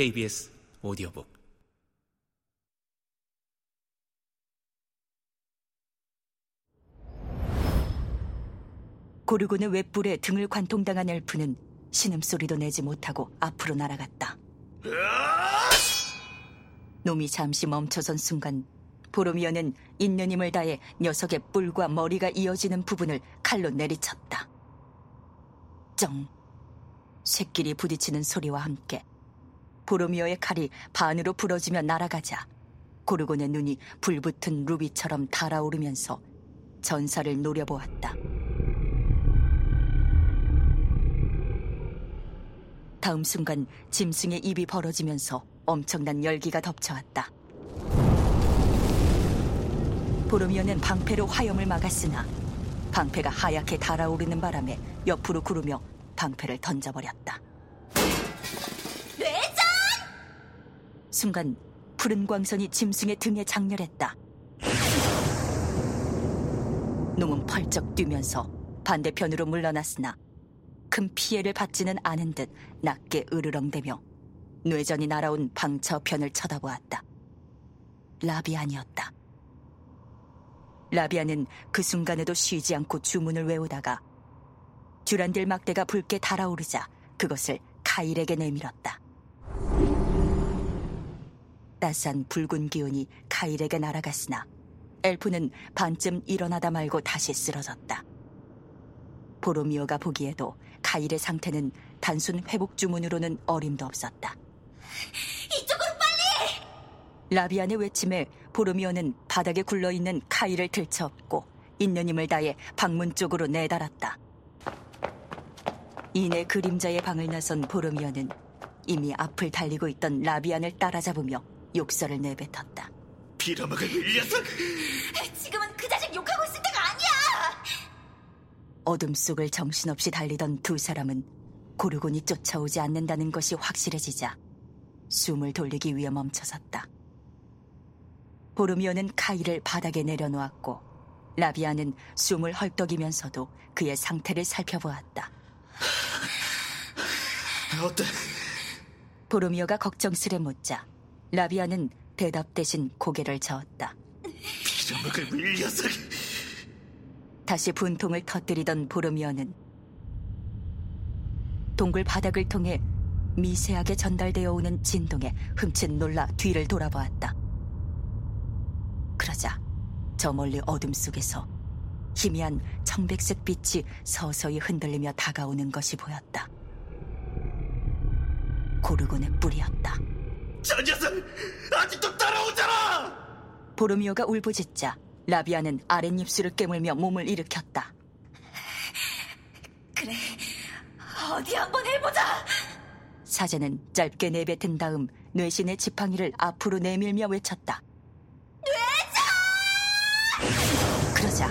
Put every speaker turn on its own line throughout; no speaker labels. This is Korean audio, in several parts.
KBS 오디오북
고르곤의 웹불에 등을 관통당한 엘프는 신음소리도 내지 못하고 앞으로 날아갔다. 놈이 잠시 멈춰선 순간 보로미어는 있는 힘을 다해 녀석의 뿔과 머리가 이어지는 부분을 칼로 내리쳤다. 쩡! 쇠끼리 부딪히는 소리와 함께 보로미어의 칼이 반으로 부러지며 날아가자 고르곤의 눈이 불붙은 루비처럼 달아오르면서 전사를 노려보았다. 다음 순간 짐승의 입이 벌어지면서 엄청난 열기가 덮쳐왔다. 보로미어는 방패로 화염을 막았으나 방패가 하얗게 달아오르는 바람에 옆으로 구르며 방패를 던져버렸다. 순간 푸른 광선이 짐승의 등에 장렬했다. 놈은 펄쩍 뛰면서 반대편으로 물러났으나 큰 피해를 받지는 않은 듯 낮게 으르렁대며 뇌전이 날아온 방처편을 쳐다보았다. 라비안이었다. 라비안은 그 순간에도 쉬지 않고 주문을 외우다가 듀란딜 막대가 붉게 달아오르자 그것을 카일에게 내밀었다. 따스한 붉은 기운이 카일에게 날아갔으나 엘프는 반쯤 일어나다 말고 다시 쓰러졌다. 보로미오가 보기에도 카일의 상태는 단순 회복 주문으로는 어림도 없었다.
이쪽으로 빨리!
라비안의 외침에 보로미오는 바닥에 굴러있는 카일을 들쳐업고 있는 힘을 다해 방문 쪽으로 내달았다. 이내 그림자의 방을 나선 보로미오는 이미 앞을 달리고 있던 라비안을 따라잡으며 욕설을 내뱉었다.
빌어먹을 녀석!
지금은 그 자식 욕하고 있을 때가 아니야!
어둠 속을 정신없이 달리던 두 사람은 고르곤이 쫓아오지 않는다는 것이 확실해지자 숨을 돌리기 위해 멈춰섰다. 보르미오는 카이를 바닥에 내려놓았고 라비아는 숨을 헐떡이면서도 그의 상태를 살펴보았다.
어때?
보르미오가 걱정스레 묻자 라비아는 대답 대신 고개를 저었다.
빌어먹을 녀석!
다시 분통을 터뜨리던 보르미어는 동굴 바닥을 통해 미세하게 전달되어 오는 진동에 흠칫 놀라 뒤를 돌아보았다. 그러자 저 멀리 어둠 속에서 희미한 청백색 빛이 서서히 흔들리며 다가오는 것이 보였다. 고르곤의 뿔이었다.
저 녀석! 아직도 따라오잖아!
보르미오가 울부짖자 라비아는 아랫입술을 깨물며 몸을 일으켰다.
그래, 어디 한번 해보자!
사제는 짧게 내뱉은 다음 뇌신의 지팡이를 앞으로 내밀며 외쳤다. 뇌자! 그러자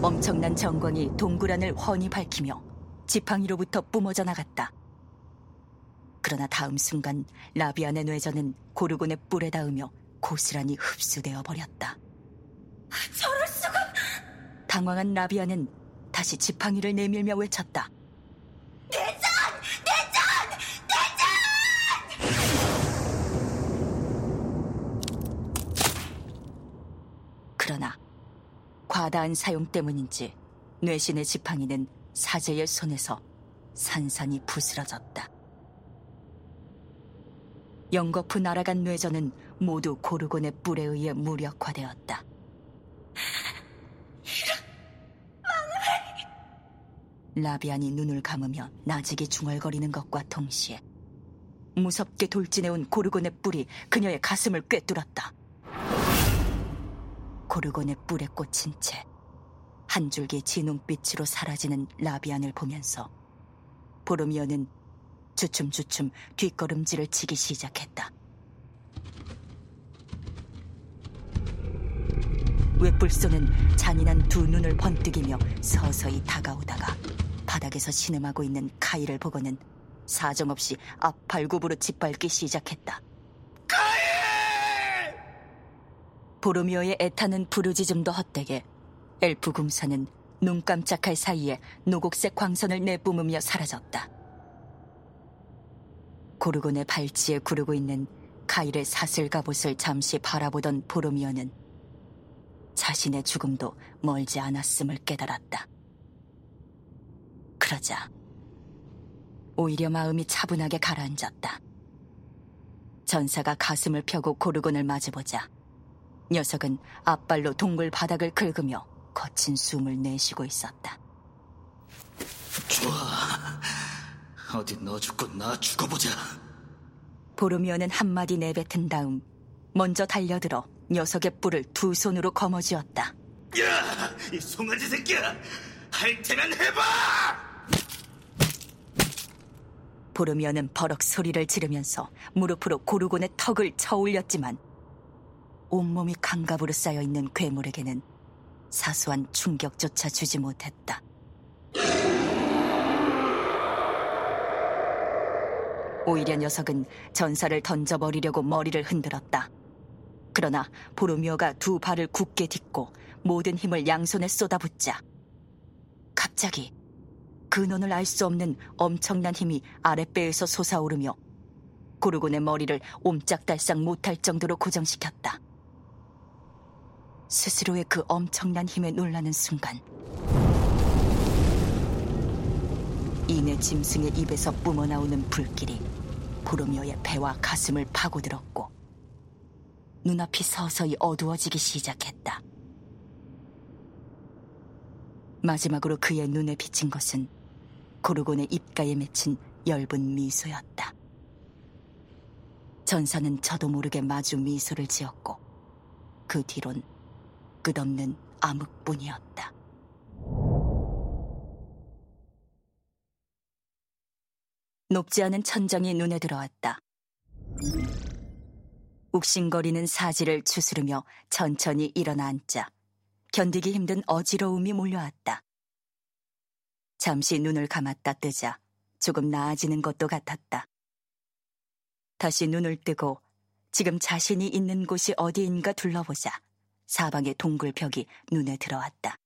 엄청난 정광이 동굴 안을 훤히 밝히며 지팡이로부터 뿜어져 나갔다. 그러나 다음 순간 라비안의 뇌전은 고르곤의 뿔에 닿으며 고스란히 흡수되어 버렸다.
저럴 수가!
당황한 라비안은 다시 지팡이를 내밀며 외쳤다.
뇌전! 뇌전!
그러나 과다한 사용 때문인지 뇌신의 지팡이는 사제의 손에서 산산이 부스러졌다. 연거푸 날아간 뇌전은 모두 고르곤의 뿔에 의해 무력화되었다. 라비안이 눈을 감으며 나직이 중얼거리는 것과 동시에 무섭게 돌진해온 고르곤의 뿔이 그녀의 가슴을 꿰뚫었다. 고르곤의 뿔에 꽂힌 채 한 줄기 진홍빛으로 사라지는 라비안을 보면서 보로미어는 주춤주춤 뒷걸음질을 치기 시작했다. 웹불소는 잔인한 두 눈을 번뜩이며 서서히 다가오다가 바닥에서 신음하고 있는 카이를 보고는 사정없이 앞발굽으로 짓밟기 시작했다. 보로미오의 애타는 부르짖음도 헛되게 엘프 궁사는 눈 깜짝할 사이에 노곡색 광선을 내뿜으며 사라졌다. 고르곤의 발치에 구르고 있는 카일의 사슬 갑옷을 잠시 바라보던 보로미오는 자신의 죽음도 멀지 않았음을 깨달았다. 그러자 오히려 마음이 차분하게 가라앉았다. 전사가 가슴을 펴고 고르곤을 마주보자 녀석은 앞발로 동굴 바닥을 긁으며 거친 숨을 내쉬고 있었다.
좋아. 어디 너 죽고 나 죽어보자.
보르미오는 한마디 내뱉은 다음 먼저 달려들어 녀석의 뿔을 두 손으로 거머쥐었다.
야! 이 송아지 새끼야! 할 테면 해봐!
보르미오는 버럭 소리를 지르면서 무릎으로 고르곤의 턱을 쳐 올렸지만 온몸이 강갑으로 쌓여있는 괴물에게는 사소한 충격조차 주지 못했다. 오히려 녀석은 전사를 던져버리려고 머리를 흔들었다. 그러나 보르미오가 두 발을 굳게 딛고 모든 힘을 양손에 쏟아붓자 갑자기 근원을 알 수 없는 엄청난 힘이 아랫배에서 솟아오르며 고르곤의 머리를 옴짝달싹 못할 정도로 고정시켰다. 스스로의 그 엄청난 힘에 놀라는 순간 이내 짐승의 입에서 뿜어나오는 불길이 보르미오의 배와 가슴을 파고들었고 눈앞이 서서히 어두워지기 시작했다. 마지막으로 그의 눈에 비친 것은 고르곤의 입가에 맺힌 엷은 미소였다. 전사는 저도 모르게 마주 미소를 지었고 그 뒤론 끝없는 암흑뿐이었다. 높지 않은 천장이 눈에 들어왔다. 욱신거리는 사지를 추스르며 천천히 일어나 앉자 견디기 힘든 어지러움이 몰려왔다. 잠시 눈을 감았다 뜨자 조금 나아지는 것도 같았다. 다시 눈을 뜨고 지금 자신이 있는 곳이 어디인가 둘러보자 사방의 동굴 벽이 눈에 들어왔다.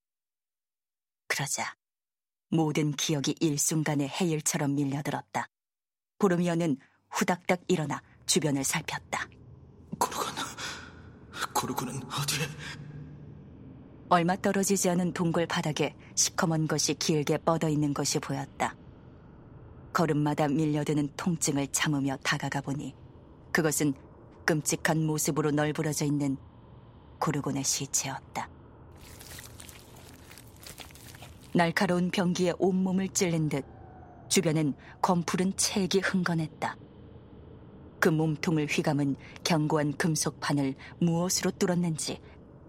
그러자 모든 기억이 일순간에 해일처럼 밀려들었다. 보르미어는 후닥닥 일어나 주변을 살폈다.
고르곤, 고르곤은 어디에?
얼마 떨어지지 않은 동굴 바닥에 시커먼 것이 길게 뻗어 있는 것이 보였다. 걸음마다 밀려드는 통증을 참으며 다가가 보니 그것은 끔찍한 모습으로 널브러져 있는 고르곤의 시체였다. 날카로운 병기에 온몸을 찔린 듯 주변엔 검푸른 체액이 흥건했다. 그 몸통을 휘감은 견고한 금속 판을 무엇으로 뚫었는지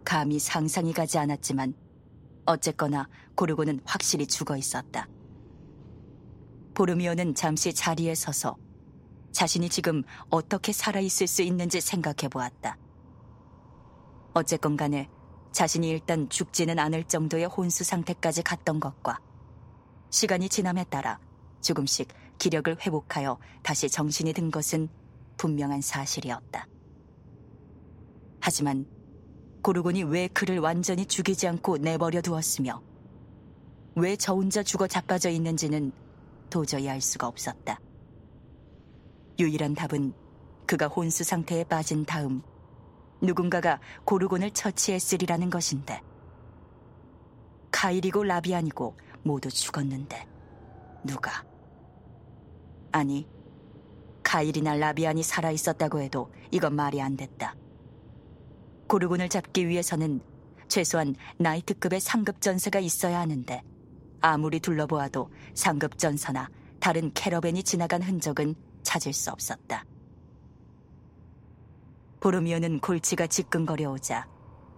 감히 상상이 가지 않았지만 어쨌거나 고르고는 확실히 죽어 있었다. 보르미오는 잠시 자리에 서서 자신이 지금 어떻게 살아있을 수 있는지 생각해 보았다. 어쨌건 간에 자신이 일단 죽지는 않을 정도의 혼수 상태까지 갔던 것과 시간이 지남에 따라 조금씩 기력을 회복하여 다시 정신이 든 것은 분명한 사실이었다. 하지만 고르곤이 왜 그를 완전히 죽이지 않고 내버려 두었으며 왜 저 혼자 죽어 자빠져 있는지는 도저히 알 수가 없었다. 유일한 답은 그가 혼수 상태에 빠진 다음 누군가가 고르곤을 처치했으리라는 것인데 카일이고 라비안이고 모두 죽었는데 누가 아니 카일이나 라비안이 살아있었다고 해도 이건 말이 안 됐다. 고르곤을 잡기 위해서는 최소한 나이트급의 상급 전사가 있어야 하는데 아무리 둘러보아도 상급 전사나 다른 캐러밴이 지나간 흔적은 찾을 수 없었다. 보르미오는 골치가 지끈거려오자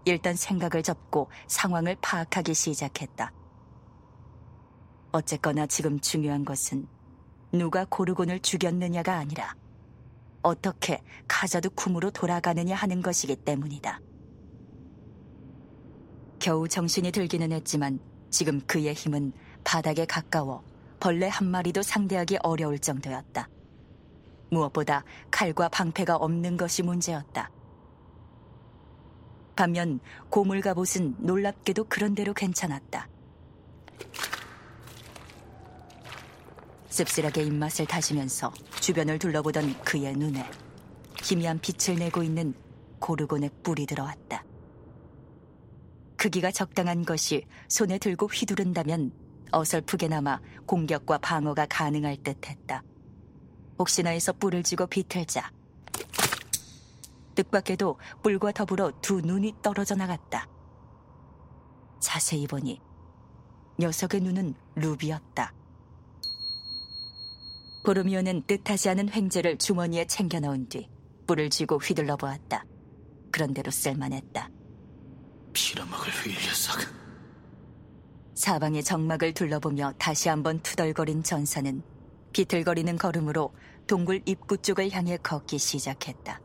일단 생각을 접고 상황을 파악하기 시작했다. 어쨌거나 지금 중요한 것은 누가 고르곤을 죽였느냐가 아니라 어떻게 카자드 쿰으로 돌아가느냐 하는 것이기 때문이다. 겨우 정신이 들기는 했지만 지금 그의 힘은 바닥에 가까워 벌레 한 마리도 상대하기 어려울 정도였다. 무엇보다 칼과 방패가 없는 것이 문제였다. 반면 고물 갑옷은 놀랍게도 그런대로 괜찮았다. 씁쓸하게 입맛을 다시면서 주변을 둘러보던 그의 눈에 희미한 빛을 내고 있는 고르곤의 뿔이 들어왔다. 크기가 적당한 것이 손에 들고 휘두른다면 어설프게나마 공격과 방어가 가능할 듯 했다. 혹시나 해서 뿔을 쥐고 비틀자 뜻밖에도 뿔과 더불어 두 눈이 떨어져 나갔다. 자세히 보니 녀석의 눈은 루비였다. 보르미오는 뜻하지 않은 횡재를 주머니에 챙겨 넣은 뒤 뿔을 쥐고 휘둘러 보았다. 그런대로 쓸만했다.
이 녀석.
사방의 정막을 둘러보며 다시 한번 투덜거린 전사는 비틀거리는 걸음으로 동굴 입구 쪽을 향해 걷기 시작했다.